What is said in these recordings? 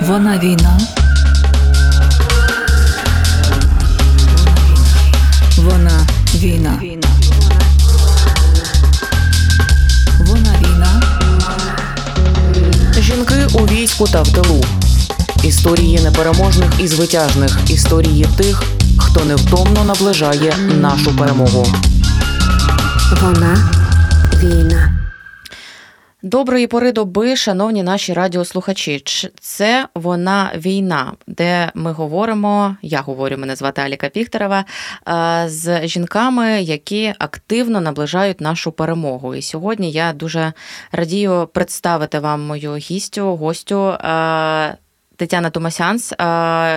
Вона війна. Вона війна. Вона війна. Жінки у війську та в тилу. Історії непереможних і звитяжних. Історії тих, хто невтомно наближає нашу перемогу. Вона війна. Доброї пори доби, шановні наші радіослухачі. Це вона війна, де ми говоримо. Я говорю, мене звати Аліка Піхтерева, з жінками, які активно наближають нашу перемогу. І сьогодні я дуже радію представити вам мою гістю, гостю Тетяна Томасянс.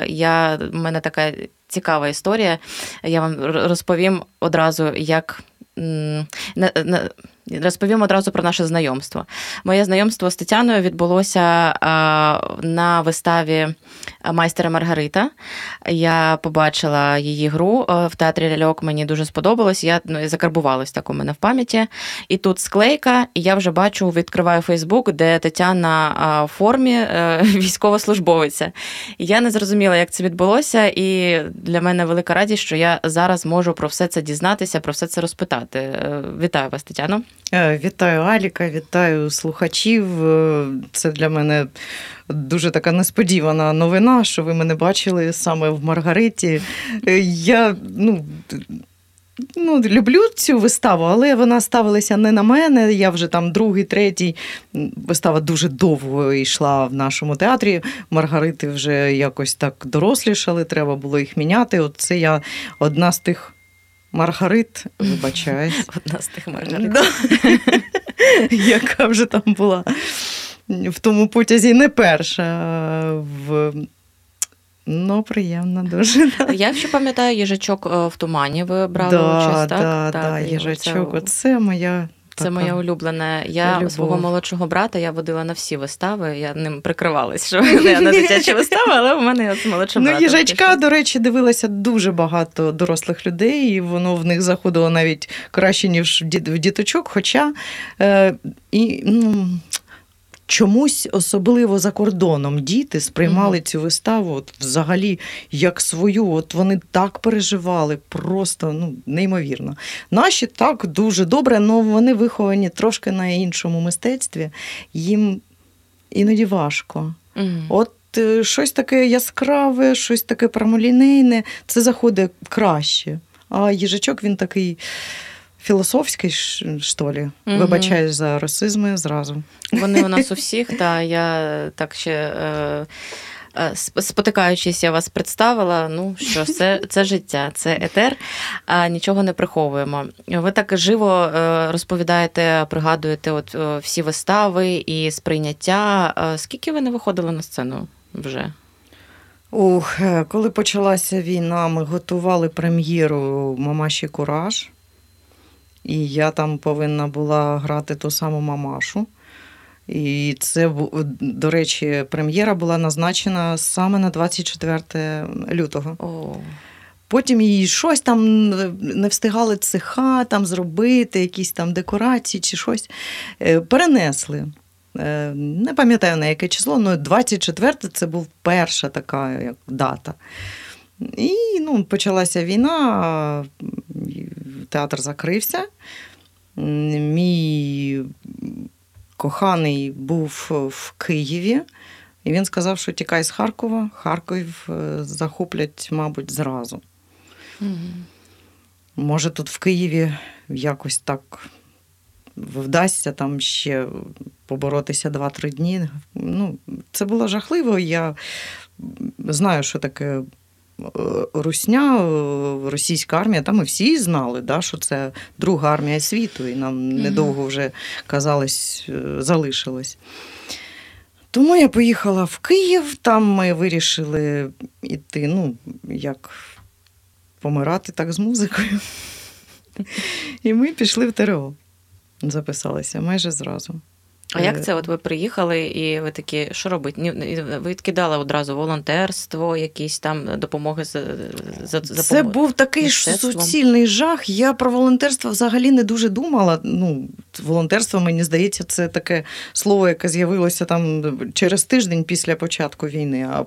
Я в мене така цікава історія. Я вам розповім одразу, як. Розповім одразу про наше знайомство. Моє знайомство з Тетяною відбулося на виставі майстера Маргарита. Я побачила її гру в театрі ляльок. Мені дуже сподобалось. Я ну, закарбувалась так у мене в пам'яті. І тут склейка, і я вже бачу, відкриваю Фейсбук, де Тетяна в формі е, військовослужбовиця. Я не зрозуміла, як це відбулося, і для мене велика радість, що я зараз можу про все це дізнатися, про все це розпитати. Е, Вітаю вас, Тетяно. Е, Вітаю Аліка, вітаю слухачів. Е, Це для мене дуже така несподівана новина, що ви мене бачили саме в Маргариті. Е, Я ну, ну, люблю цю виставу, але вона ставилася не на мене. Я вже там другий, третій. Вистава дуже довго йшла в нашому театрі. Маргарити вже якось так дорослішали, треба було їх міняти. От це я одна з тих. Маргарит, вибачаюсь. Одна з тих Маргарит. Да. Яка вже там була в тому потязі не перша. В... Ну, приємно дуже. да. Я ще пам'ятаю їжачок е, в тумані. Ви брали да, участь, так? да, Так, да, їжачок. Це, Оце моя. Це моя улюблена. Я любов. свого молодшого брата я водила на всі вистави. Я ним прикривалась, що я на дитячі вистави, але у мене з молодшим Ну, їжачка, до речі, дивилася дуже багато дорослих людей, і воно в них заходило навіть краще, ніж в діточок. Хоча е, і, ну, чомусь особливо за кордоном діти сприймали Мгм. цю виставу от, взагалі як свою. От вони так переживали, просто ну, неймовірно. Наші так дуже добре, але вони виховані трошки на іншому мистецтві. Їм іноді важко. Мгм. От е, щось таке яскраве, щось таке промолінейне, це заходить краще. А їжачок він такий філософський, що лі. Мгм. Вибачаюсь за расизми зразу. Вони у нас у всіх, та я так ще. Е... е, Спотикаючись, я вас представила. Ну що це, це життя, це етер, а нічого не приховуємо. Ви так живо е, розповідаєте, пригадуєте от всі вистави і сприйняття. Е, Скільки ви не виходили на сцену вже? Ух, коли почалася війна, ми готували прем'єру Мамаші Кураж. І я там повинна була грати ту саму мамашу. І це, до речі, прем'єра була назначена саме на 24 лютого. О, Потім їй щось там не встигали цеха там зробити, якісь там декорації чи щось. Е, Перенесли. Е, Не пам'ятаю на яке число, але 24 це був перша така як дата. І ну, почалася війна, театр закрився. Мій коханий був в Києві, і він сказав, що тікай з Харкова, Харків е, захоплять, мабуть, зразу. мгм. Може, тут в Києві якось так вдасться там ще поборотися 2-3 дні. Ну, це було жахливо. Я знаю, що таке Русня, е, російська армія. Там ми всі знали, да, що це друга армія світу, і нам недовго вже казалось, е, залишилось. Тому я поїхала в Київ, там ми вирішили йти, ну, як помирати так з музикою. І ми пішли в ТРО. Записалися майже зразу. А як це? От ви приїхали і ви такі, що робити? Ні, Ви відкидали одразу волонтерство, якісь там допомоги за, за, за Це був такий суцільний жах. Я про волонтерство взагалі не дуже думала. Ну, волонтерство, мені здається, це таке слово, яке з'явилося там через тиждень після початку війни. А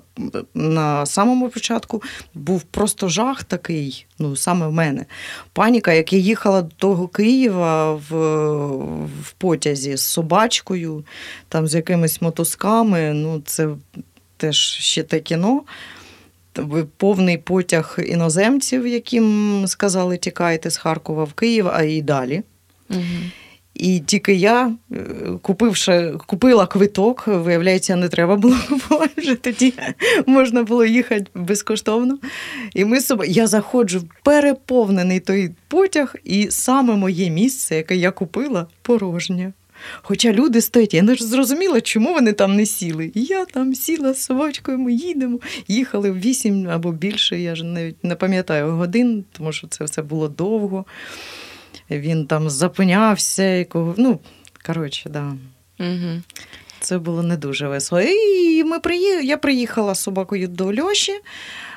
на самому початку був просто жах такий, ну саме в мене. Паніка, як я їхала до того Києва в, в потязі з собачкою, там з якимись мотузками. Ну, це теж ще те кіно. Повний потяг іноземців, яким сказали, тікайте з Харкова в Київ, а і далі. Угу. І тільки я, е, купивши, купила квиток, виявляється, не треба було вже тоді можна було їхати безкоштовно. І ми собі, я заходжу в переповнений той потяг, і саме моє місце, яке я купила, порожнє. Хоча люди стоять, я не ж зрозуміла, чому вони там не сіли. Я там сіла з собачкою, ми їдемо. Їхали в вісім або більше, я ж навіть не пам'ятаю годин, тому що це все було довго. Він там зупинявся, і. Ну, коротше, да. Угу. Це було не дуже весело. І ми приїхали, я приїхала з собакою до Льоші.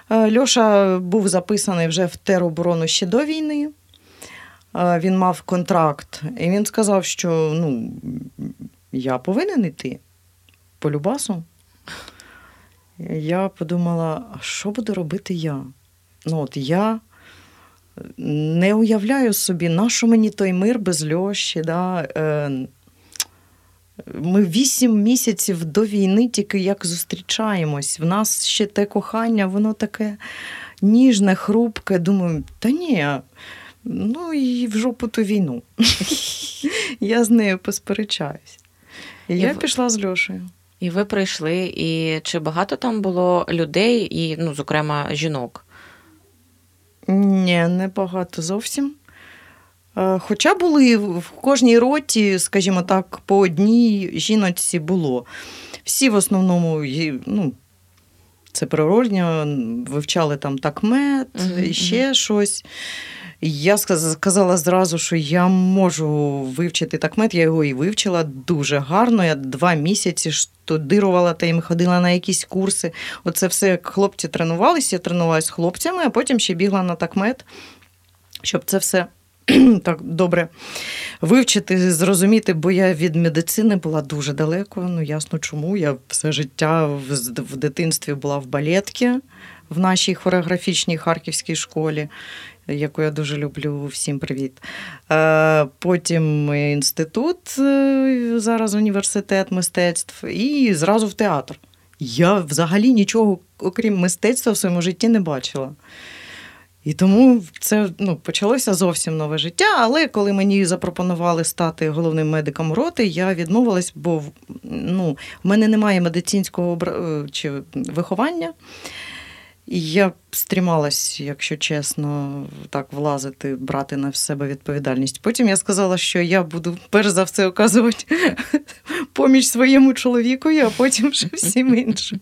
Е, Льоша був записаний вже в тероборону ще до війни. Е, Він мав контракт, і він сказав, що ну, я повинен йти по Любасу. Я подумала, а що буду робити я? Ну, от я не уявляю собі, на що мені той мир без Льоші. Да? Е, Ми вісім місяців до війни тільки як зустрічаємось. В нас ще те кохання, воно таке ніжне, хрупке. Думаю, та ні, ну і в жопу ту війну. Я з нею посперечаюсь. І я пішла з Льошею. І ви прийшли, і чи багато там було людей, і, ну, зокрема, жінок? Ні, не багато зовсім. Е, Хоча були в кожній роті, скажімо так, по одній жіночці було. Всі в основному ну, це природньо, вивчали там такмет, угу, ще щось. Я сказала зразу, що я можу вивчити такмет, я його і вивчила дуже гарно. Я два місяці штудирувала та їм ходила на якісь курси. Оце все як хлопці тренувалися, я тренувалася з хлопцями, а потім ще бігла на такмет, щоб це все так добре вивчити, зрозуміти, бо я від медицини була дуже далеко. Ну, ясно чому. Я все життя в, в дитинстві була в балетці в нашій хореографічній харківській школі, яку я дуже люблю. Всім привіт. Е, Потім інститут, е, зараз університет мистецтв, і зразу в театр. Я взагалі нічого, окрім мистецтва, в своєму житті не бачила. І тому це ну, почалося зовсім нове життя. Але коли мені запропонували стати головним медиком роти, я відмовилась, бо ну, в мене немає медицинського е, чи виховання. І я стрімалась, якщо чесно, так влазити, брати на себе відповідальність. Потім я сказала, що я буду перш за все оказувати поміч своєму чоловікові, а потім вже всім іншим.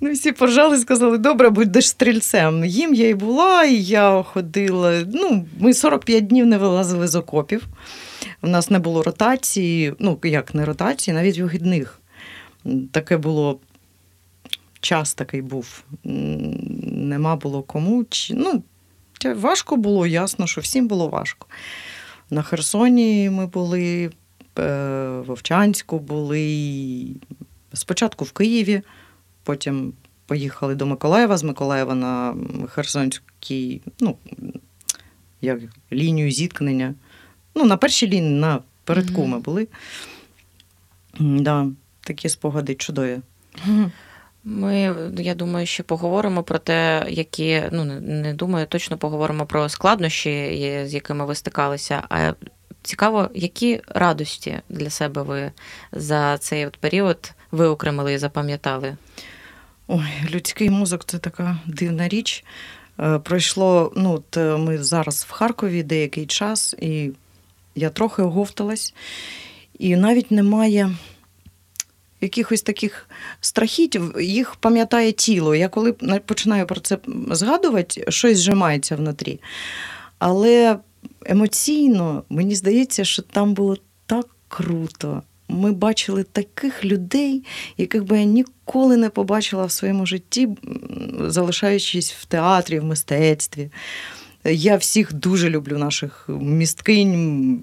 Ну, всі поржали, сказали, добре, будеш стрільцем. Їм я і була, і я ходила. Ну, ми 45 днів не вилазили з окопів. У нас не було ротації, ну, як не ротації, навіть вихідних. Таке було. Час такий був. Нема було кому. Чи- Ну, важко було, ясно, що всім було важко. На Херсоні ми були, е, в Вовчанську були, спочатку в Києві, потім поїхали до Миколаєва, з Миколаєва на Херсонській, ну, як лінію зіткнення. Ну, на першій лінії, на передку Мгм. ми були. Да, такі спогади чудові. Ми, я думаю, ще поговоримо про те, які ну не- думаю, точно поговоримо про складнощі, з якими ви стикалися. А цікаво, які радості для себе ви за цей от період виокремили і запам'ятали? Ой, людський мозок це така дивна річ. Е, Пройшло, ну, от е, ми зараз в Харкові деякий час, і я трохи оговталась, і навіть немає якихось таких страхітів, їх пам'ятає тіло. Я коли на- починаю про це згадувати, щось зжимається внутрі. Але емоційно мені здається, що там було так круто. ми бачили таких людей, яких би я ніколи не побачила в своєму житті, залишаючись в театрі, в мистецтві. Я всіх дуже люблю, наших місткинь.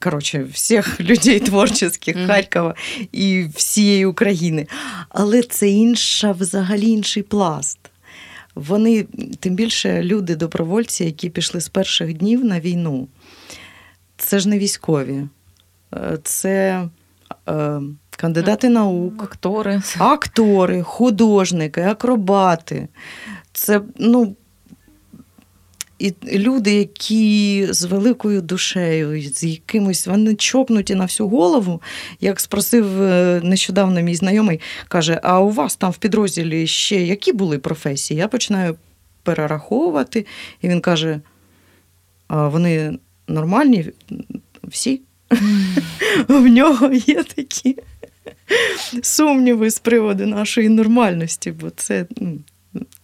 Коротше, всіх людей творчих. Харкова і всієї України. Але це інша, взагалі інший пласт. Вони, тим більше, люди-добровольці, які пішли з перших днів на війну. Це ж не військові, е, це е, кандидати наук, актори, актори, художники, акробати. Це ну, і люди, які з великою душею, з якимось вони чокнуті на всю голову. Як спросив е, нещодавно мій знайомий, каже: А у вас там в підрозділі ще які були професії? Я починаю перераховувати, і він каже: а вони нормальні всі? В нього є такі сумніви з приводу нашої нормальності, бо це ну,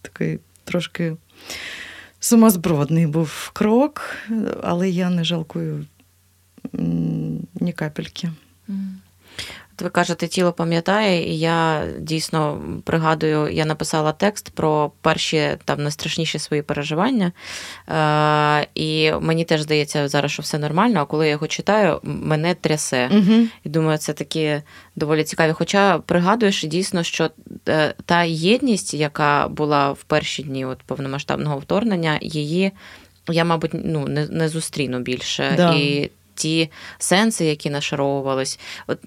такий трошки сумасбродний був крок, але я не жалкую ні капельки. От ви кажете, тіло пам'ятає, і я дійсно пригадую, я написала текст про перші там найстрашніші свої переживання. Е, І мені теж здається зараз, що все нормально, а коли я його читаю, мене трясе. Угу. І думаю, це такі доволі цікаві. Хоча пригадуєш дійсно, що е, та єдність, яка була в перші дні от повномасштабного вторгнення, її я, мабуть, ну, не не зустріну більше. Да. І ті сенси, які нашаровувались. От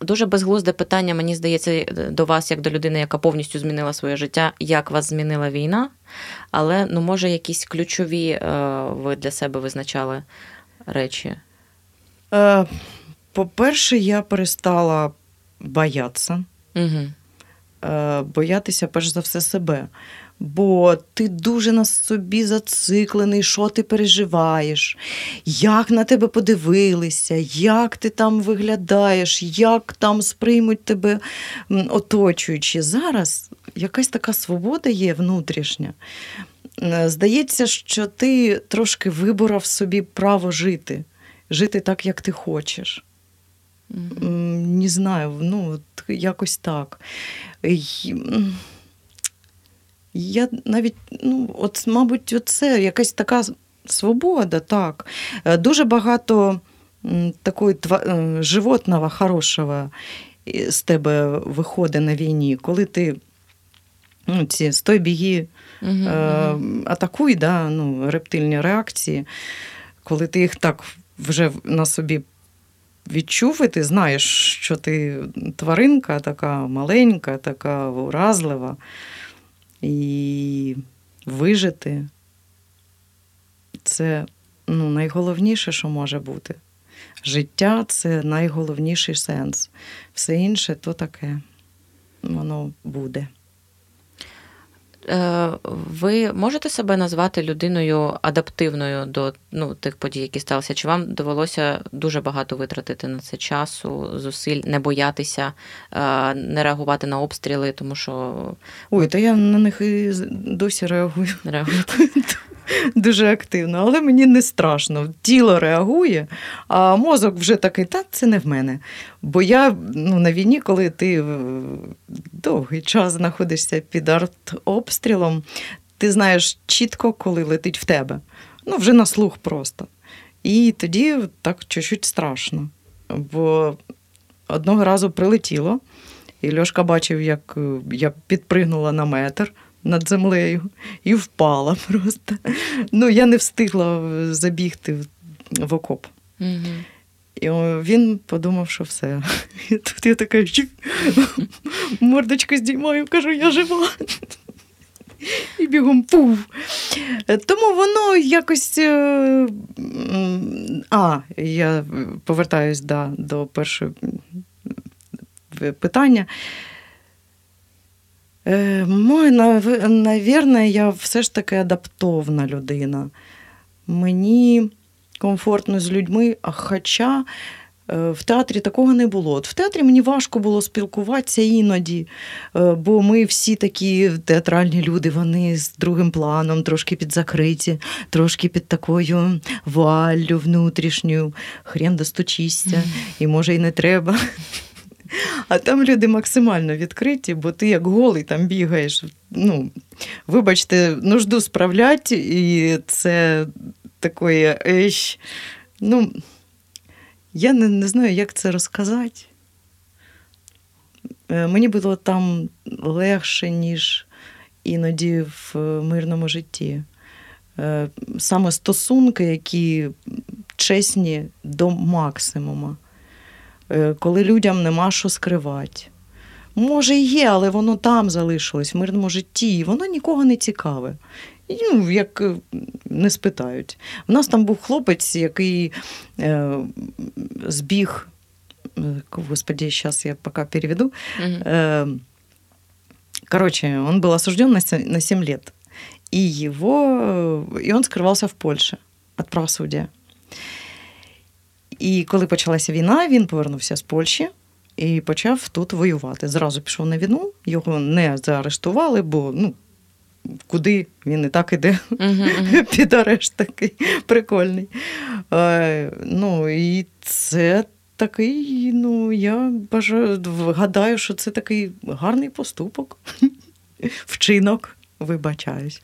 Дуже безглузде питання, мені здається, до вас, як до людини, яка повністю змінила своє життя, як вас змінила війна. Але ну, може, якісь ключові е, ви для себе визначали речі? Е, По-перше, я перестала боятися. Угу. Е, боятися, перш за все, себе бо ти дуже на собі зациклений, що ти переживаєш, як на тебе подивилися, як ти там виглядаєш, як там сприймуть тебе оточуючи. Зараз якась така свобода є внутрішня. Здається, що ти трошки виборав собі право жити, жити так, як ти хочеш. Mm-hmm. Не знаю, ну, якось так. Я навіть, ну, от, мабуть, це якась така свобода, так. Е, дуже багато такої е, животного хорошого з тебе виходить на війні, коли ти ну, ці стой біги, угу, е, атакуй, да, ну, рептильні реакції, коли ти їх так вже на собі відчув, і ти знаєш, що ти тваринка така маленька, така уразлива і вижити це ну, найголовніше, що може бути. Життя це найголовніший сенс. Все інше то таке, воно буде. Е, ви можете себе назвати людиною адаптивною до ну, тих подій, які сталися? Чи вам довелося дуже багато витратити на це часу, зусиль, не боятися, е, не реагувати на обстріли, тому що. Ой, та я на них і досі реагую. Реагуєте? дуже активно, але мені не страшно. Тіло реагує, а мозок вже такий, та це не в мене. Бо я ну, на війні, коли ти довгий час знаходишся під артобстрілом, ти знаєш чітко, коли летить в тебе. Ну, вже на слух просто. І тоді так чуть-чуть страшно. Бо одного разу прилетіло, і Льошка бачив, як я підпригнула на метр над землею і впала просто. Ну, я не встигла забігти в окоп. Угу. І він подумав, що все. І Тут я така мордочку здіймаю, кажу, я жива. І бігом пув. Тому воно якось. Е, а, я повертаюсь да, до першого питання. Е, Мой, навірно, я все ж таки адаптовна людина. Мені комфортно з людьми, а хоча Е, В театрі такого не було. От В театрі мені важко було спілкуватися іноді, е, бо ми всі такі театральні люди, вони з другим планом, трошки підзакриті, трошки під такою вуаллю внутрішньою, хрен достучишся, і може і не треба. А там люди максимально відкриті, бо ти як голий там бігаєш. Ну, вибачте, нужду справлять, і це такої. Ну, я не, не знаю, як це розказати. Е, Мені було там легше, ніж іноді в мирному житті. Е, Саме стосунки, які чесні до максимума, коли людям нема що скривати. Може, і є, але воно там залишилось в мирному житті, і воно нікого не цікаве. І, ну, як е, не спитають. У нас там був хлопець, який е, збіг. е, Господи, сейчас я пока переведу. Мгм. Э, Короче, он был осужден на се- на 7 лет. И его, и он скрывался в Польше від правосуддя. І коли почалася війна, він повернувся з Польщі і почав тут воювати. Зразу пішов на війну, його не заарештували, бо ну, куди він і так іде Мгм, мгм. під арешт такий прикольний. Е, ну, і це такий, ну, я бажаю, гадаю, що це такий гарний поступок, вчинок, вибачаюсь.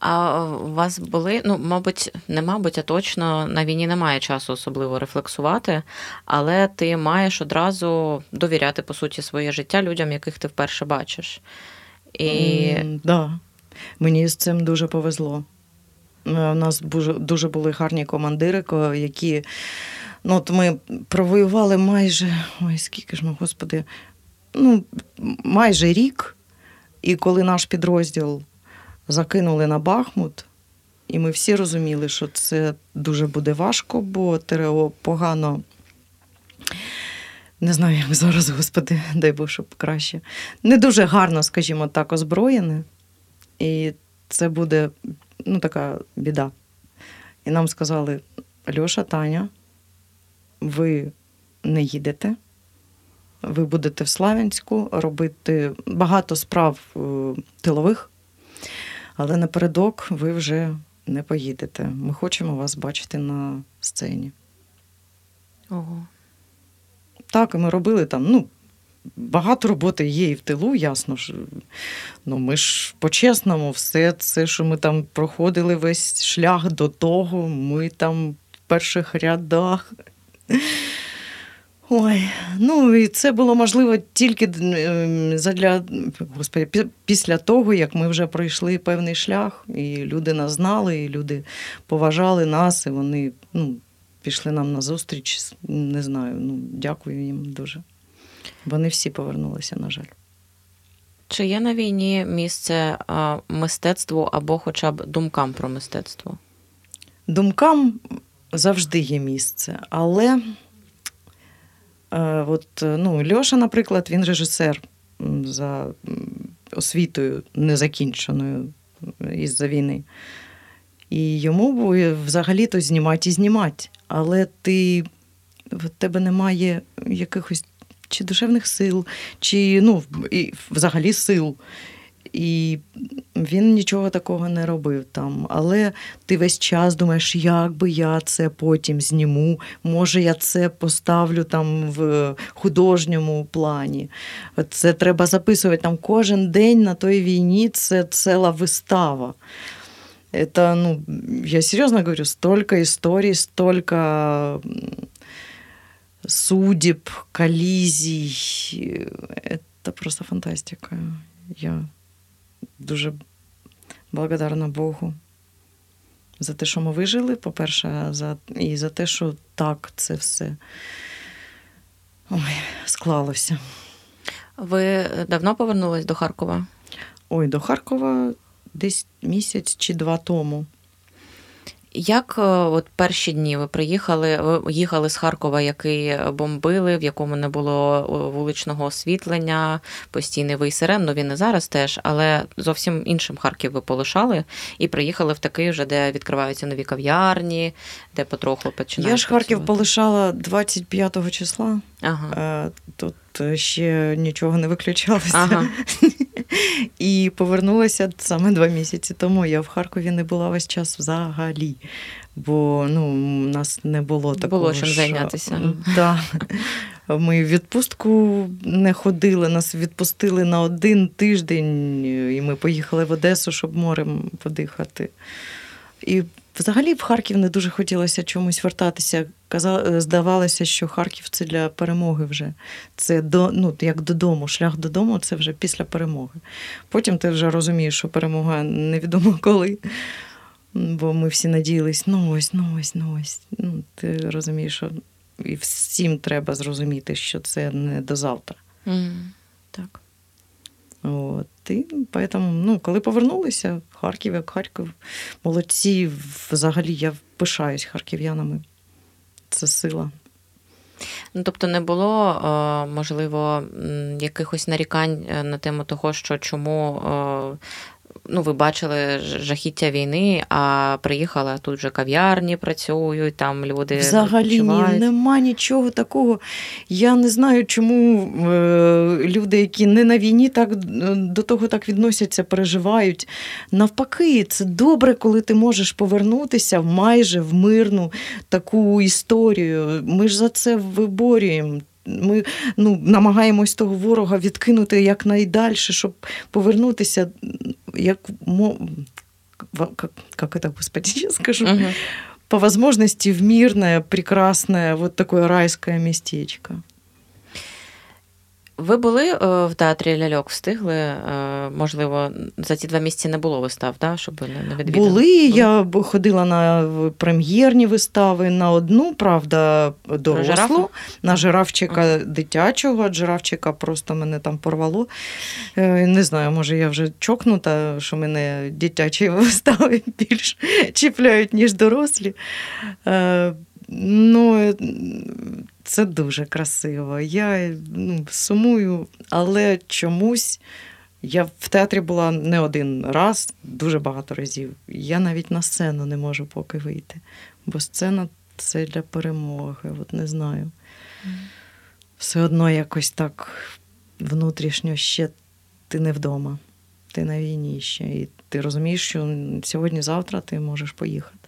А у вас були, ну, мабуть, не мабуть, а точно на війні немає часу особливо рефлексувати, але ти маєш одразу довіряти, по суті, своє життя людям, яких ти вперше бачиш. І М, да. Мені з цим дуже повезло. Е, У нас дуже були гарні командири, які. Ну, от ми провоювали майже. Ой, скільки ж ми, господи, ну, майже рік. І коли наш підрозділ закинули на Бахмут, і ми всі розуміли, що це дуже буде важко, бо ТРО погано. Не знаю, як зараз, господи, дай Бог, щоб краще. Не дуже гарно, скажімо так, озброєне. І це буде ну, така біда. І нам сказали: Льоша, Таня, ви не їдете, ви будете в Славянську робити багато справ е, тилових, але напередок ви вже не поїдете. Ми хочемо вас бачити на сцені. ого. Так, і ми робили там, ну, багато роботи є і в тилу, ясно ж. Ну, ми ж по-чесному, все це, що ми там проходили весь шлях до того, ми там в перших рядах. Ой, ну і це було можливо тільки задля господи, після того, як ми вже пройшли певний шлях, і люди нас знали, і люди поважали нас, і вони ну, пішли нам на зустріч. Не знаю, ну дякую їм дуже. Вони всі повернулися, на жаль. Чи є на війні місце а, мистецтву або хоча б думкам про мистецтво? Думкам завжди є місце, але от, е, ну, Льоша, наприклад, він режисер за освітою незакінченою із-за війни. І йому взагалі-то знімати і знімати. Але ти, в тебе немає якихось чи душевних сил, чи ну, і взагалі сил. І він нічого такого не робив там. Але ти весь час думаєш, як би я це потім зніму, може, я це поставлю там в художньому плані. Це треба записувати там кожен день на той війні, це ціла вистава. Это, ну, я серьезно говорю, столько историй, столько судеб, коллизий. Это просто фантастика. Я дуже благодарна Богу за те, що ми вижили, по-перше, за, і за те, що так це все ой, склалося. Ви давно повернулись до Харкова? Ой, до Харкова десь місяць чи два тому. Як е, от перші дні ви приїхали, ви їхали з Харкова, який бомбили, в якому не було е, вуличного освітлення, постійний вий сирен, ну він і зараз теж, але зовсім іншим Харків ви полишали і приїхали в такий вже, де відкриваються нові кав'ярні, де потроху починають. Я ж Харків працювати. полишала 25 числа. Ага. Е, Тут е, ще нічого не виключалося. Ага. І повернулася саме два місяці тому. Я в Харкові не була весь час взагалі. Бо ну, у нас не було такого. було чим що- зайнятися. Да. Ми в відпустку не ходили, нас відпустили на один тиждень, і ми поїхали в Одесу, щоб морем подихати. І взагалі в Харків не дуже хотілося чомусь вертатися. Каза- Здавалося, що Харків це для перемоги вже. Це до, ну, як додому, шлях додому це вже після перемоги. Потім ти вже розумієш, що перемога невідомо коли. Бо ми всі надіялись, ну ось, ну ось, ну ось. Ну, ти розумієш, що і всім треба зрозуміти, що це не до завтра. М, Так. От. І поэтому, ну, коли повернулися, Харків як Харків, молодці, взагалі я пишаюсь харків'янами. Це сила. Ну, тобто не було, е, можливо, якихось нарікань е, на тему того, що чому е, ну, ви бачили жахіття війни, а приїхали, а тут вже кав'ярні працюють, там люди Взагалі ні, нема нічого такого. Я не знаю, чому е, люди, які не на війні, так е, до того так відносяться, переживають. Навпаки, це добре, коли ти можеш повернутися в майже в мирну таку історію. Ми ж за це виборюємо. Ми ну, намагаємось того ворога відкинути якнайдальше, щоб повернутися, як как, как это, господи, я скажу, Мгм. по возможности в мирное, прекрасное, вот такое райское местечко. Ви були е, в театрі ляльок, встигли? Е, Можливо, за ці два місяці не було вистав, да? щоб не- відвідали? Були, я ходила на прем'єрні вистави на одну, правда, дорослу, на жирафчика дитячого, а жирафчика просто мене там порвало. Е, Не знаю, може я вже чокнута, що мене дитячі вистави більш чіпляють, ніж дорослі. Ну, е, це дуже красиво. Я ну, сумую, але чомусь я в театрі була не один раз, дуже багато разів. Я навіть на сцену не можу поки вийти. Бо сцена це для перемоги. От не знаю. Все одно якось так внутрішньо ще ти не вдома. Ти на війні ще. І ти розумієш, що сьогодні-завтра ти можеш поїхати.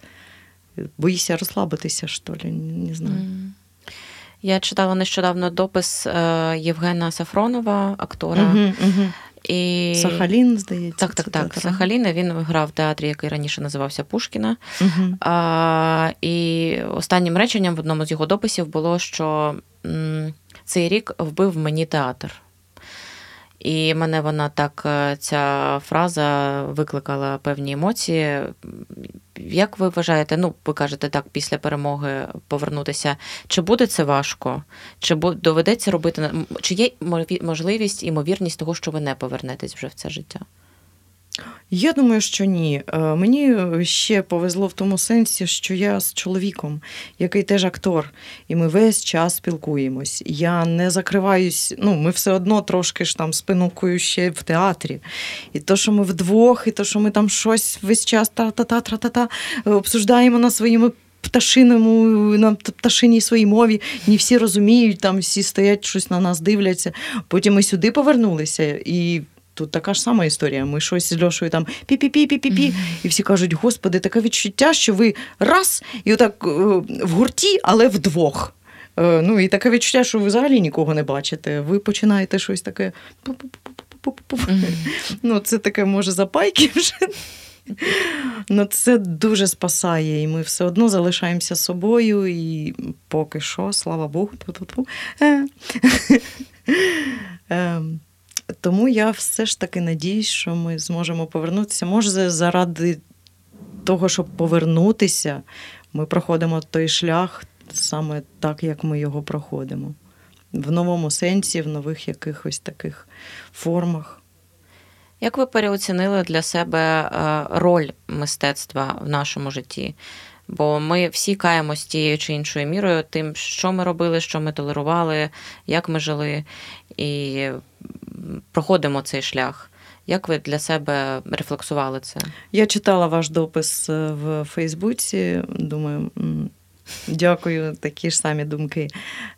Боїшся розслабитися, що ли, не знаю. Я читала нещодавно допис е, Євгена Сафронова, актора. Угу, угу. І... Сахалін, здається. Так, так, так. театр. Сахаліна. Він грав в театрі, який раніше називався Пушкіна. Мгм. А, і останнім реченням в одному з його дописів було, що цей рік вбив мені театр. І мене вона так, е, ця фраза викликала певні емоції. Як ви вважаєте, ну, ви кажете так, після перемоги повернутися, чи буде це важко? Чи доведеться робити, чи є можливість, імовірність того, що ви не повернетесь вже в це життя? Я думаю, що ні. Е, Мені ще повезло в тому сенсі, що я з чоловіком, який теж актор, і ми весь час спілкуємось. Я не закриваюсь, ну, ми все одно трошки ж там спинукою ще в театрі. І то, що ми вдвох, і то, що ми там щось весь час та-та-та-та-та-та обсуждаємо на своїми. Пташиному на пташиній своїй мові, не всі розуміють, там всі стоять, щось на нас дивляться. Потім ми сюди повернулися, і Тут така ж сама історія. Ми щось з Льошою там пі-пі-пі-пі-пі-пі, і всі кажуть: Господи, таке відчуття, що ви раз і отак е, в гурті, але вдвох. Е, Ну і таке відчуття, що ви взагалі нікого не бачите. Ви починаєте щось таке. Ну, це таке, може, запайки вже. Ну, це дуже спасає, і ми все одно залишаємося собою, і поки що, слава Богу, Тому я все ж таки надіюсь, що ми зможемо повернутися. Може, заради того, щоб повернутися, ми проходимо той шлях саме так, як ми його проходимо. В новому сенсі, в нових якихось таких формах. Як ви переоцінили для себе е, роль мистецтва в нашому житті? Бо ми всі каємось тією чи іншою мірою, тим, що ми робили, що ми толерували, як ми жили, і проходимо цей шлях. Як ви для себе рефлексували це? Я читала ваш допис е, в Фейсбуці. Думаю, дякую, такі ж самі думки.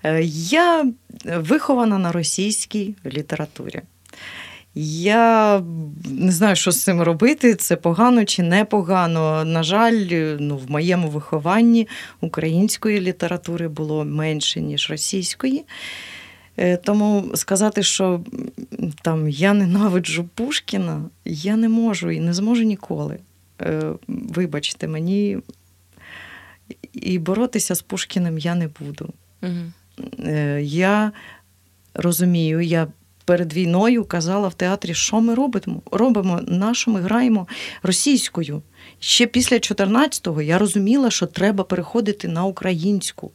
Е, Я вихована на російській літературі. Я не знаю, що з цим робити, це погано чи непогано. На жаль, ну, в моєму вихованні української літератури було менше, ніж російської. Е, Тому сказати, що там я ненавиджу Пушкіна, я не можу і не зможу ніколи. Е, Вибачте, мені і боротися з Пушкіним я не буду. Угу. Я розумію, я перед війною казала в театрі, що ми робимо. Робимо, на що ми граємо російською. Ще після 14-го я розуміла, що треба переходити на українську.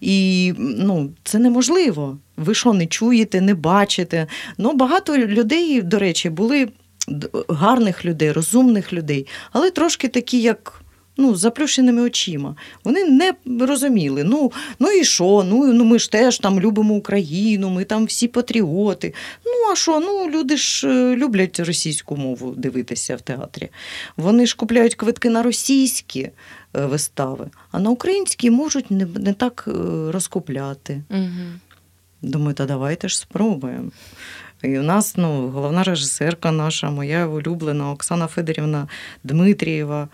І ну, це неможливо. Ви що не чуєте, не бачите. Ну, багато людей, до речі, були гарних людей, розумних людей, але трошки такі, як. Ну, з заплющеними очима. Вони не розуміли. Ну, ну і що? Ну, ну ми ж теж там любимо Україну, ми там всі патріоти. Ну, а що? Ну, люди ж е, люблять російську мову дивитися в театрі. Вони ж купляють квитки на російські е, вистави, а на українські можуть не, не так е, розкупляти. Угу. Думаю, та давайте ж спробуємо. І у нас ну, головна режисерка наша, моя улюблена Оксана Федорівна Дмитрієва.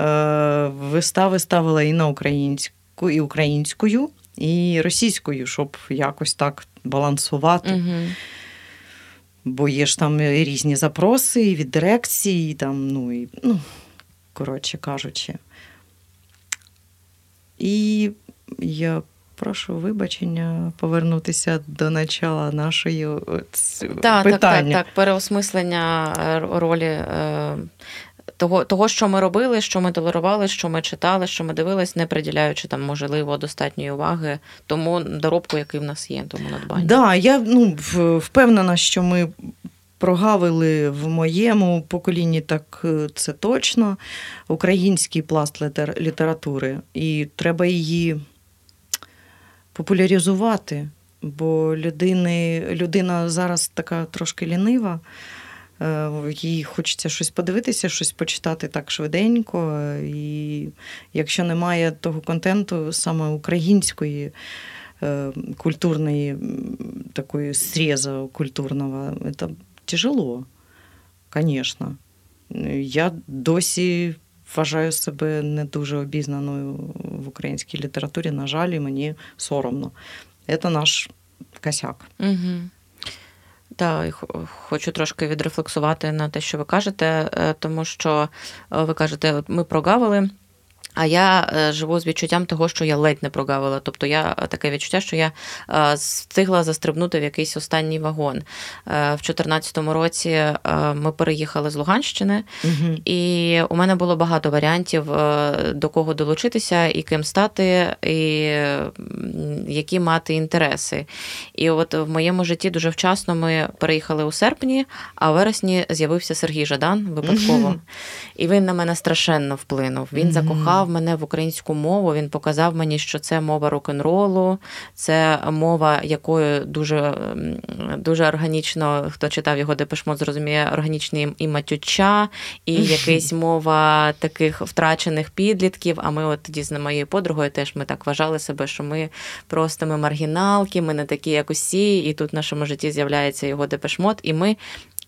Е, вистави ставила і на українську, і українською, і російською, щоб якось так балансувати. Угу. Бо є ж там і різні запроси і від дирекції, і там, ну, і, ну, коротше кажучи. І я прошу вибачення повернутися до начала нашої от, Так, так, так, так. Переосмислення е, ролі е, того, того, що ми робили, що ми толерували, що ми читали, що ми дивились, не приділяючи там, можливо, достатньої уваги тому доробку, який в нас є, тому надбанню. Да, я ну, впевнена, що ми прогавили в моєму поколінні, так е, це точно. Український пласт літер- літератури. І треба її популяризувати, бо людини, людина зараз така трошки лінива. Е, Їй хочеться щось подивитися, щось почитати так швиденько. е, І якщо немає того контенту саме української культурной м, такой среза культурного, это тяжело, конечно. Я досі вважаю себе не дуже обізнаною в українській літературі. На жаль, і мені соромно. Це наш косяк. Угу. Так, і хочу трошки відрефлексувати на те, що ви кажете, е, тому що е, ви кажете, от ми прогавили. А я е, живу з відчуттям того, що я ледь не прогавила. Тобто я е, таке відчуття, що я е, встигла застрибнути в якийсь останній вагон. В 2014 році ми переїхали з Луганщини, Угу. і у мене було багато варіантів, до кого долучитися, і ким стати, і які мати інтереси. І от в моєму житті дуже вчасно ми переїхали у серпні, а в вересні з'явився Сергій Жадан випадково. Мгм. І він на мене страшенно вплинув. Він Мгм. закохав мене в українську мову. Він показав мені, що це мова рок-н-ролу, це мова, якою дуже, дуже органічно, хто читав його Депешмот, зрозуміє, органічний і матюча, і якась мова таких втрачених підлітків. А ми, от тоді з моєю подругою, теж ми так вважали себе, що ми просто ми маргіналки, ми не такі, як усі, і тут в нашому житті з'являється його Депешмот, і ми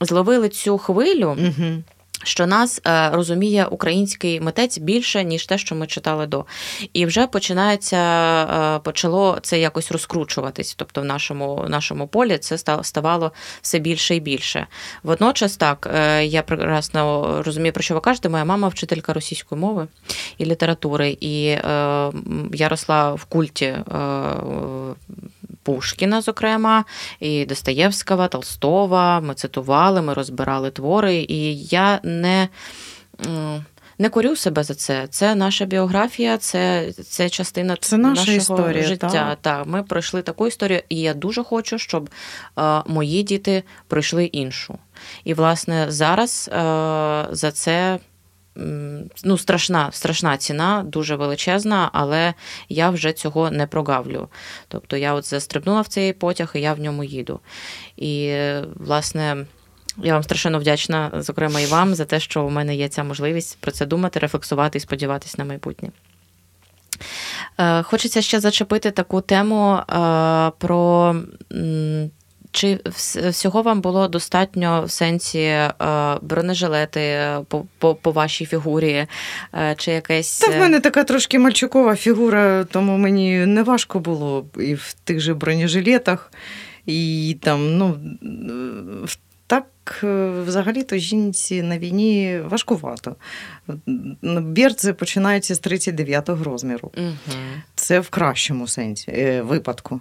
зловили цю хвилю. Що нас е, розуміє український митець більше, ніж те, що ми читали до. І вже починається, е, почало це якось розкручуватись. Тобто в нашому, нашому полі це ста- ставало все більше і більше. Водночас, так, е, я прекрасно розумію, про що ви кажете. Моя мама вчителька російської мови і літератури, і я росла в культі. Пушкіна, зокрема, і Достоєвського, Толстова. Ми цитували, ми розбирали твори, і я не. Не корю себе за це. Це наша біографія, це, це частина Це наша нашого історія, життя. так. Так, ми пройшли таку історію, і я дуже хочу, щоб е, мої діти пройшли іншу. І, власне, зараз е, за це ну, страшна, страшна ціна, дуже величезна, але я вже цього не прогавлю. Тобто я от застрибнула в цей потяг, і я в ньому їду. І, власне. Я вам страшенно вдячна, зокрема, і вам за те, що у мене є ця можливість про це думати, рефлексувати і сподіватись на майбутнє. Е, Хочеться ще зачепити таку тему е, про. Чи всього вам було достатньо в сенсі е, бронежилети е, по, по, по вашій фігурі, е, чи якесь. Та в мене така трошки мальчукова фігура, тому мені не важко було і в тих же бронежилетах, і там, ну, в- так взагалі-то жінці на війні важкувато. Берці починаються з 39-го розміру. Мгм. Це в кращому сенсі випадку.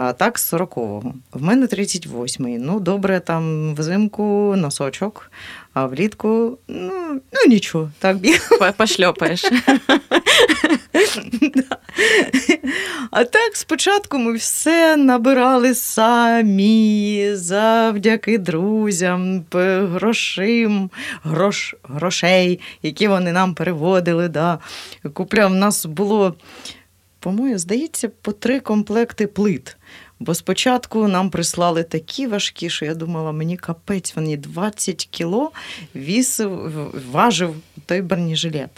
А так, з 40-го. В мене 38-й. Ну, добре, там взимку носочок, а влітку, ну, ну нічого, так біг. Пошльопаєш. А так, спочатку ми все набирали самі, завдяки друзям, грошим, грош, грошей, які вони нам переводили. Да. Купляв, у нас було, по-моєму, здається, по три комплекти плит. Бо спочатку нам прислали такі важкі, що я думала, мені капець, вони 20 кіло вісив, важив той бронежилет.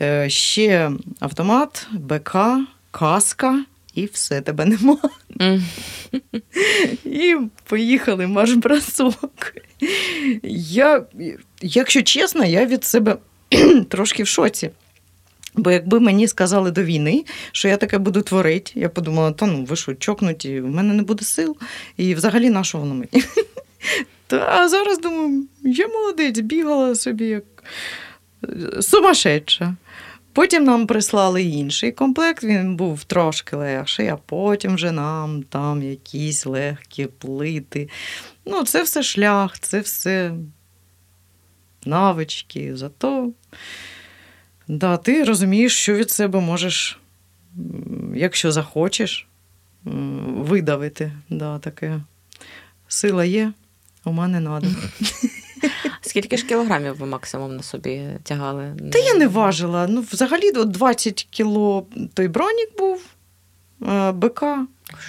Е, Ще автомат, БК, каска, і все тебе нема. Мгм. І поїхали марш-бросок. Я, якщо чесно, я від себе трошки в шоці. Бо якби мені сказали до війни, що я таке буду творити, я подумала, та ну ви що, чокнуті, в мене не буде сил. І взагалі на що воно мені? А зараз думаю, я молодець, бігала собі як е, сумасшедша. Потім нам прислали інший комплект, він був трошки легший, а потім вже нам там якісь легкі плити. Ну, це все шлях, це все навички. Зато да, ти розумієш, що від себе можеш, якщо захочеш, видавити. Да, таке. Сила є, ума не треба. Скільки ж кілограмів ви максимум на собі тягали? Та я не важила. Ну, взагалі 20 кіло той бронік був, е, БК.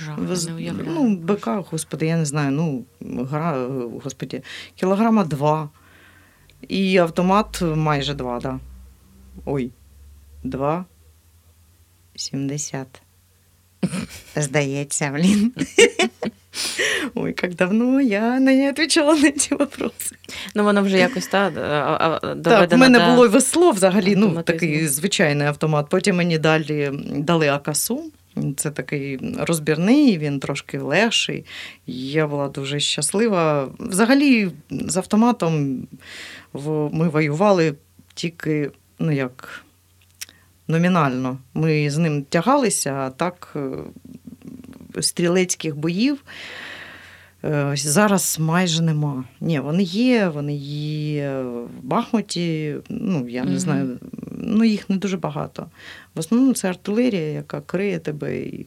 Жах, не. Ну, БК, господи, я не знаю, ну, гра, господи, кілограма два. І автомат майже два, да. Ой, два. 70. Здається, блін. Ой, як давно я не відповідала на ці вопроси. Ну, воно вже якось та, а- Так, в мене було весло взагалі, ну, такий звичайний автомат. Потім мені далі дали акасу. Це такий розбірний, він трошки легший. Я була дуже щаслива. Взагалі, з автоматом ми воювали тільки, ну як, номінально. Ми з ним тягалися, а так е, стрілецьких боїв. е, Зараз майже нема. Ні, вони є, вони є в Бахмуті. Ну, я не знаю, ну їх не дуже багато. В основному це артилерія, яка криє тебе. І...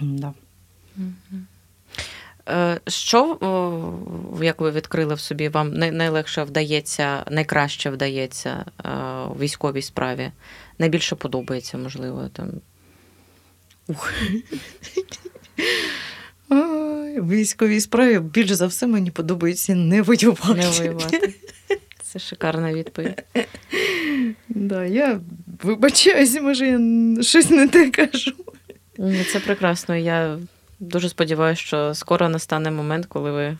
Да. Що, як ви відкрили в собі, вам найлегше вдається, найкраще вдається е, у військовій справі? Найбільше подобається, можливо, там. Ой, в військовій справі більш за все мені подобається не воювати. Не воювати. Це шикарна відповідь. Да, я вибачаюся, може, я щось не те кажу. Це прекрасно. Я дуже сподіваюся, що скоро настане момент, коли ви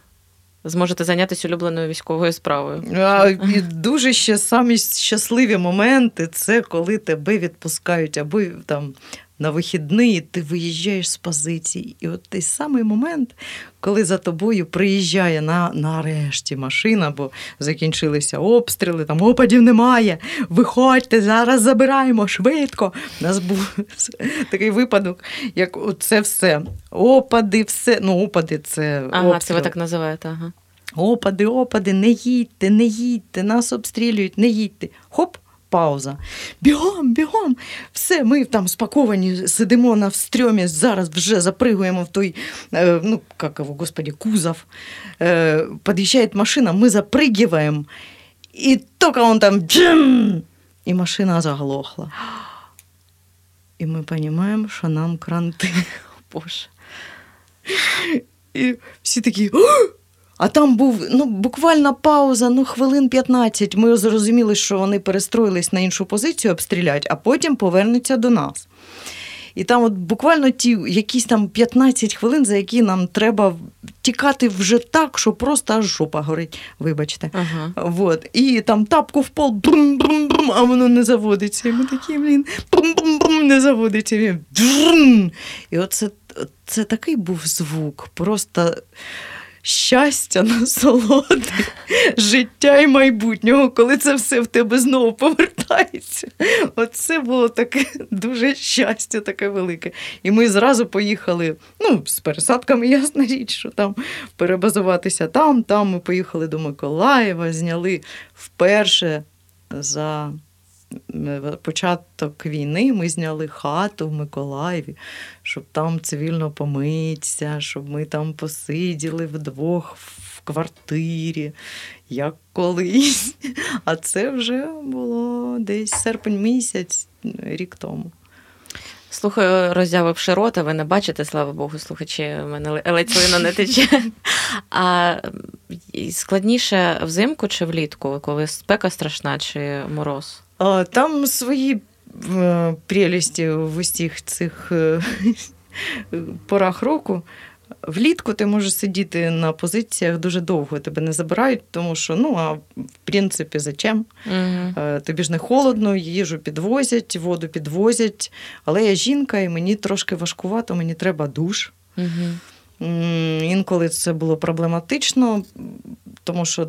зможете зайнятися улюбленою військовою справою. А, і дуже ще самі щасливі моменти це коли тебе відпускають або там на вихідний, ти виїжджаєш з позиції. І от той самий момент, коли за тобою приїжджає на, нарешті машина, бо закінчилися обстріли, там опадів немає. Виходьте, зараз забираємо швидко. У нас був такий випадок, як це все. Опади, все. Ну, опади це. Ага, це ви так називаєте. Ага. Опади, опади, не їдьте, не їдьте, нас обстрілюють, не їдьте. Хоп, пауза. Бігом, бігом. Все, ми там спаковані, сидимо на встрьомі, зараз вже запригуємо в той, е, ну, як його, господи, кузов. Е, під'їжджає машина, ми запригиваємо. І тільки он там джим, і машина заглохла. І ми розуміємо, що нам кранти. Боже. І всі такі. А там був ну, буквально пауза, ну, хвилин 15. Ми зрозуміли, що вони перестроїлись на іншу позицію, обстрілять, а потім повернуться до нас. І там от буквально ті якісь там 15 хвилин, за які нам треба тікати вже так, що просто аж жопа горить. Вибачте. Ага. Вот. І там тапку в пол, брум-брум-брум, а воно не заводиться. І ми такі, блін, брум-брум-брум, не заводиться. І, і оце це такий був звук, просто щастя, насолоди, життя і майбутнього, коли це все в тебе знову повертається. Оце було таке дуже щастя, таке велике. І ми зразу поїхали, ну, з пересадками, ясна річ, що там перебазуватися там, там ми поїхали до Миколаєва, зняли вперше за початок війни ми зняли хату в Миколаєві, щоб там цивільно помитися, щоб ми там посиділи вдвох в квартирі, як колись. А це вже було десь серпень місяць, рік тому. Слухаю, роззявивши рота, ви не бачите, слава Богу, слухачі, в мене ледь не тече. А складніше взимку чи влітку, коли спека страшна, чи мороз? Там свої е, прелісті в усіх цих е, порах року. Влітку ти можеш сидіти на позиціях дуже довго, тебе не забирають, тому що, ну, а в принципі, зачем? Угу. Тобі ж не холодно, їжу підвозять, воду підвозять. Але я жінка, і мені трошки важкувато, мені треба душ. Угу. Інколи це було проблематично, тому що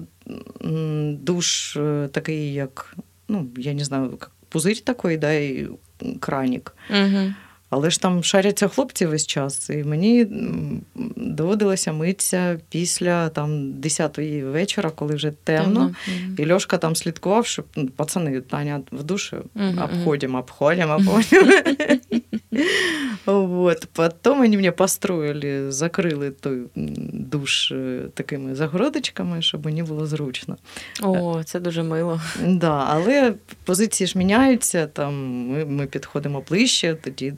душ такий, як, ну, я не знаю, как пузирь такой, да, и краник. Угу. Але ж там шаряться хлопці весь час, і мені доводилося митися після там 10-ї вечора, коли вже темно. Темно. І Льошка там слідкував, щоб ну, пацани Таня в душі обходимо, обходимо, обходимо. Вот. Потім вони мені построїли, закрили той душ е, такими загородочками, щоб мені було зручно. О, це дуже мило. Да, але позиції ж міняються, там ми, ми підходимо ближче, тоді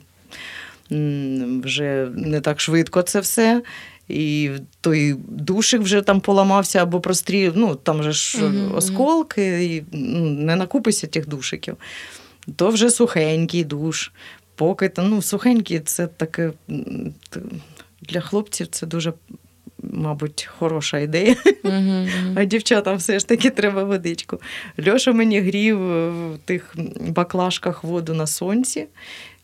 вже не так швидко це все. І той душик вже там поламався або прострів. ну там же ж mm-hmm. осколки, і ну, не накупишся тих душиків. То вже сухенький душ. Поки ну, сухенький це таке для хлопців це дуже, мабуть, хороша ідея. Угу. А дівчатам все ж таки треба водичку. Льоша мені грів в тих баклажках воду на сонці,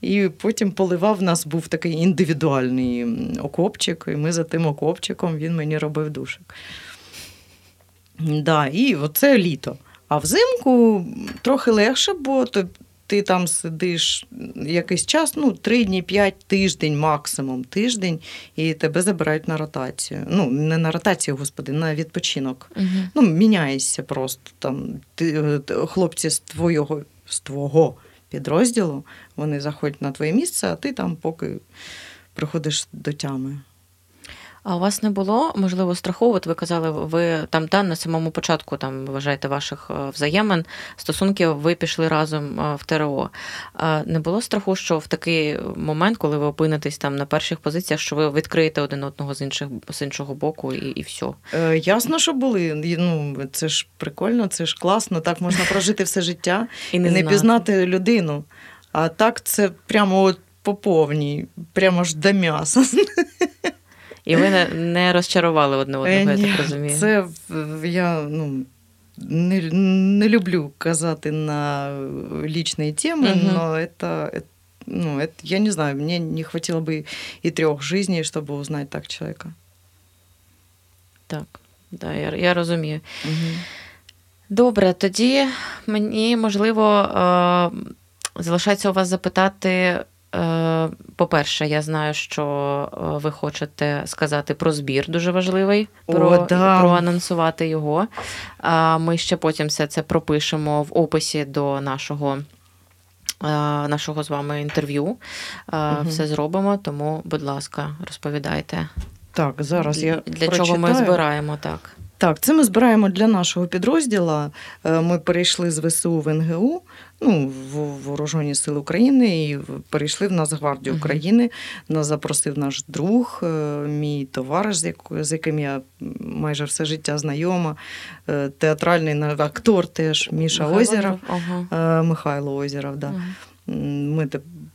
і потім поливав. У нас був такий індивідуальний окопчик, і ми за тим окопчиком він мені робив душик. Да, і оце літо. А взимку трохи легше, бо ти, там сидиш якийсь час, ну, три дні, п'ять тиждень, максимум тиждень, і тебе забирають на ротацію. Ну, не на ротацію, господи, на відпочинок. Угу. Ну, міняєшся просто. Там, ти, е, хлопці з твого, з твого підрозділу, вони заходять на твоє місце, а ти там поки приходиш до тями. А у вас не було можливо страху? От ви казали, ви там та на самому початку там вважаєте ваших е, взаємин стосунків, ви пішли разом е, в ТРО. Не було страху, що в такий момент, коли ви опинитесь там на перших позиціях, що ви відкриєте один одного з інших з іншого боку, і, і все. Е, ясно, що були. Ну, це ж прикольно, це ж класно, так можна прожити все життя І і не, не пізнати людину. А так це прямо от по повній, прямо ж до м'яса. І ви не, не розчарували одне одного, я Е, ні, так розумію. Це в- я ну, не, не люблю казати на личные темы, Мгм. но это, это, ну, это, я не знаю, мне не хватило бы и трех жизней, чтобы узнать так человека. Так, да, я, я розумію. Мгм. Добре, тоді мені можливо е, залишається у вас запитати. по-перше, я знаю, що е, ви хочете сказати про збір, дуже важливий, О, про, да. проанонсувати його. Ми ще потім все це пропишемо в описі до нашого. е, Нашого з вами інтерв'ю Мгм. все зробимо, тому, будь ласка, розповідайте, Так, зараз я для прочитаю. чого ми збираємо так. Так, це ми збираємо для нашого підрозділу. Ми перейшли з ВСУ в НГУ, ну, в Вооружені Сили України, і перейшли в Нацгвардію України. Нас запросив наш друг, е, мій товариш, з яким я майже все життя знайома, е, театральний актор теж Міша Михайло Озеров. Ага. Е, Михайло Озеров, да. Ага. Ми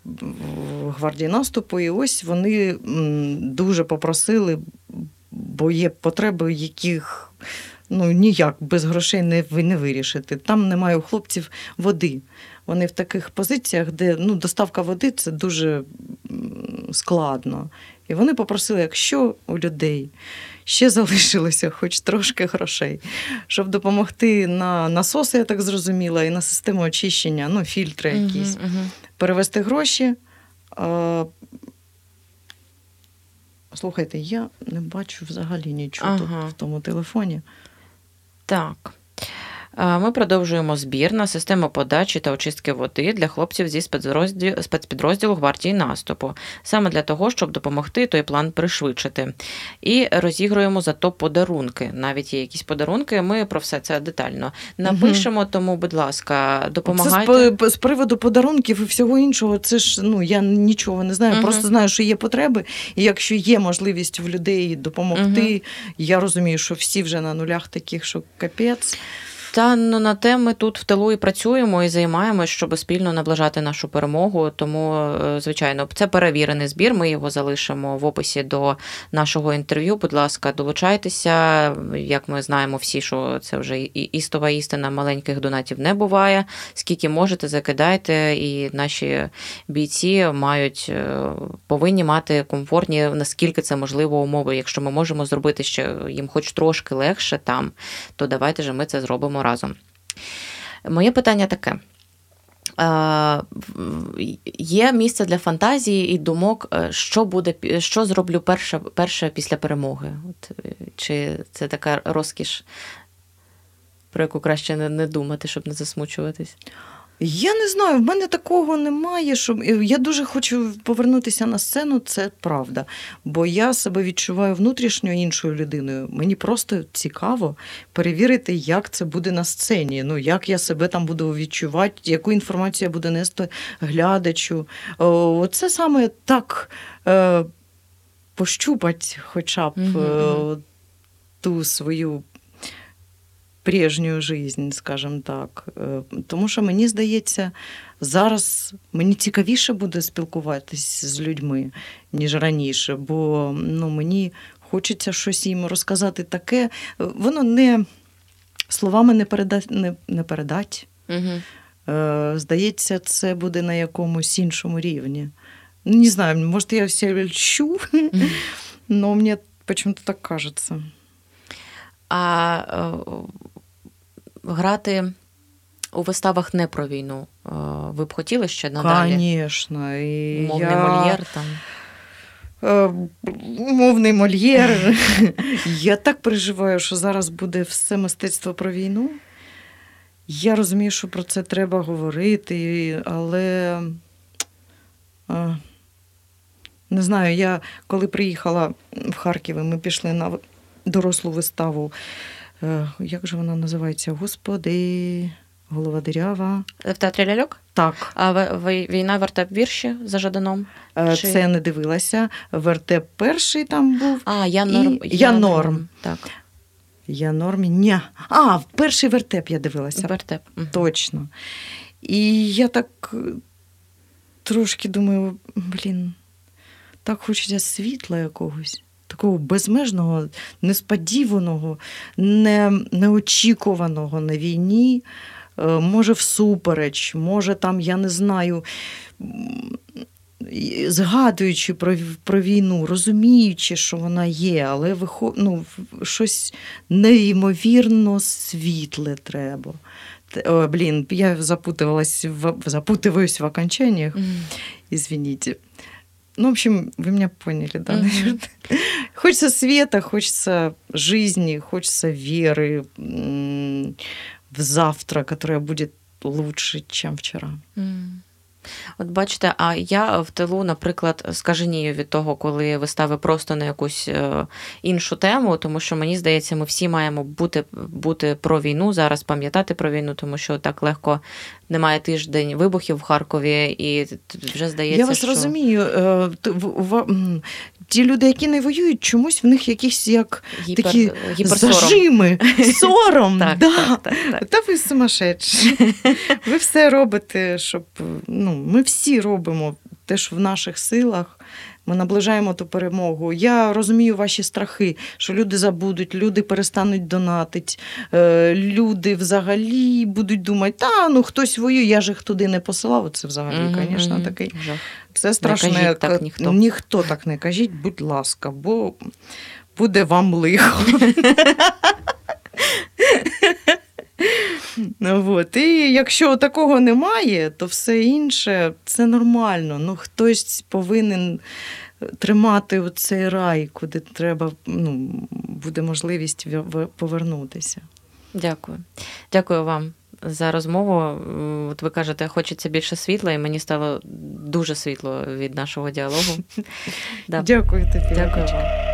в гвардії наступу, і ось вони дуже попросили, бо є потреби, яких ну, ніяк без грошей не, ви не вирішити. Там немає у хлопців води. Вони в таких позиціях, де ну, доставка води це дуже складно. І вони попросили, якщо у людей ще залишилося хоч трошки грошей, щоб допомогти на насоси, я так зрозуміла, і на систему очищення, ну, фільтри якісь мгм. перевести гроші. А, Слухайте, я не бачу взагалі нічого Ага. тут в тому телефоні. Так. Ми продовжуємо збір на систему подачі та очистки води для хлопців зі спецрозділу, спецпідрозділу гвардії наступу, саме для того, щоб допомогти той план пришвидшити. І розігруємо за то подарунки. Навіть є якісь подарунки. Ми про все це детально напишемо. Тому, будь ласка, допомагайте. Це з, з приводу подарунків і всього іншого. Це ж ну я нічого не знаю. Мгм. Просто знаю, що є потреби. І якщо є можливість в людей допомогти, я розумію, що всі вже на нулях таких, що капець. Та ну на те ми тут в тилу і працюємо і займаємось, щоб спільно наближати нашу перемогу. Тому, е, звичайно, це перевірений збір. Ми його залишимо в описі до нашого інтерв'ю. Будь ласка, долучайтеся. Як ми знаємо всі, що це вже істова істина маленьких донатів не буває. Скільки можете, закидайте, і наші бійці мають е, повинні мати комфортні, наскільки це можливо, умови. Якщо ми можемо зробити ще їм хоч трошки легше там, то давайте же ми це зробимо разом. Моє питання таке. Е, Є місце для фантазії і думок, е, що буде, що зроблю перше, перше після перемоги. От, е, чи це така розкіш, про яку краще не, не думати, щоб не засмучуватись? Я не знаю, в мене такого немає. Що... Я дуже хочу повернутися на сцену, це правда. Бо я себе відчуваю внутрішньо іншою людиною. Мені просто цікаво перевірити, як це буде на сцені. Ну, як я себе там буду відчувати, яку інформацію я буду нести глядачу. Це саме так е, пощупати хоча б е, ту свою прежню жизнь, скажімо так. Е, Тому що мені здається, зараз мені цікавіше буде спілкуватись з людьми, ніж раніше, бо ну, мені хочеться щось їм розказати таке. Е, Воно не словами не передать. Не, не передать. Угу. Здається, це буде на якомусь іншому рівні. Не знаю, може, я все льщу, но мне почему-то так кажется. А е, грати у виставах не про війну. е, Ви б хотіли ще надалі? Конечно. І Мовний я... мольєр там. Е, Мовний мольєр. Я так переживаю, що зараз буде все мистецтво про війну. Я розумію, що про це треба говорити, але е, не знаю, я коли приїхала в Харків, ми пішли на дорослу виставу. Е, Як же вона називається? Господи, голова дирява. В театрі ляльок? Так, А війна вертеп вірші за Жаданом? е, Чи- це я не дивилася. Вертеп перший там був. А, я І норм. «Я норм». Так, Я нормі. Ня. А, перший вертеп я дивилася. вертеп. Точно. І я так е, трошки думаю, блін, так хочеться світла якогось, такого безмежного, несподіваного, не, неочікуваного на війні. Е, Може, всупереч, може, там, я не знаю, згадуючи про, про війну, розуміючи, що вона є, але вихо, ну, щось неймовірно світле треба. О, блін, я запутувалась в, запутываюсь в окончаниях, Мгм. извините. Ну, в общем, вы меня поняли, да? Мгм. наверное? Хочется света, хочется жизни, хочется веры в завтра, которое будет лучше, чем вчера. М. От бачите, а я в тилу, наприклад, скаженію від того, коли вистави просто на якусь е, іншу тему, тому що мені здається, ми всі маємо бути бути про війну зараз, пам'ятати про війну, тому що так легко немає тиждень вибухів в Харкові, і вже здається, Я вас що... розумію. Ті люди, які не воюють, чомусь в них якісь як Гіпер, такі зажими, сором. Так, да. так, так, так. Та ви сумасшедші. Ви все робите, щоб ну, ми всі робимо те, що в наших силах. Ми наближаємо ту перемогу. Я розумію ваші страхи, що люди забудуть, люди перестануть донатити, е, люди взагалі будуть думати, та ну хтось воює, я ж їх туди не посилав. Це взагалі, звісно, мгм. такий. Це страшне. кажіть так ніхто. ніхто так не кажіть, будь ласка, бо буде вам лихо. От. І якщо такого немає, то все інше це нормально. Ну, хтось повинен тримати цей рай, куди треба, ну, буде можливість повернутися. Дякую. Дякую вам за розмову. От ви кажете, хочеться більше світла, і мені стало дуже світло від нашого діалогу. Дякую тобі. Дякую вам.